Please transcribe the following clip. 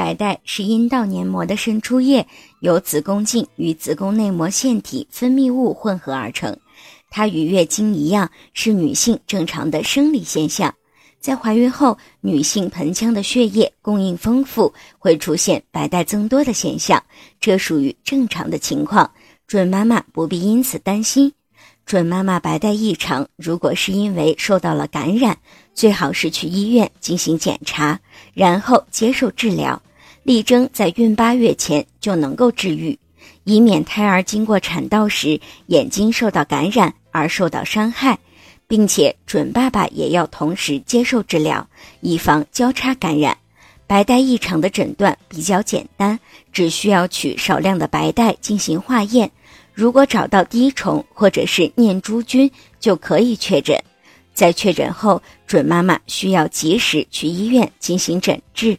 白带是阴道黏膜的渗出液，由子宫颈与子宫内膜腺体分泌物混合而成。它与月经一样，是女性正常的生理现象。在怀孕后，女性盆腔的血液供应丰富，会出现白带增多的现象，这属于正常的情况。准妈妈不必因此担心。准妈妈白带异常，如果是因为受到了感染，最好是去医院进行检查，然后接受治疗，力争在孕八月前就能够治愈，以免胎儿经过产道时眼睛受到感染而受到伤害，并且准爸爸也要同时接受治疗，以防交叉感染。白带异常的诊断比较简单，只需要取少量的白带进行化验。如果找到滴虫或者是念珠菌，就可以确诊。在确诊后，准妈妈需要及时去医院进行诊治。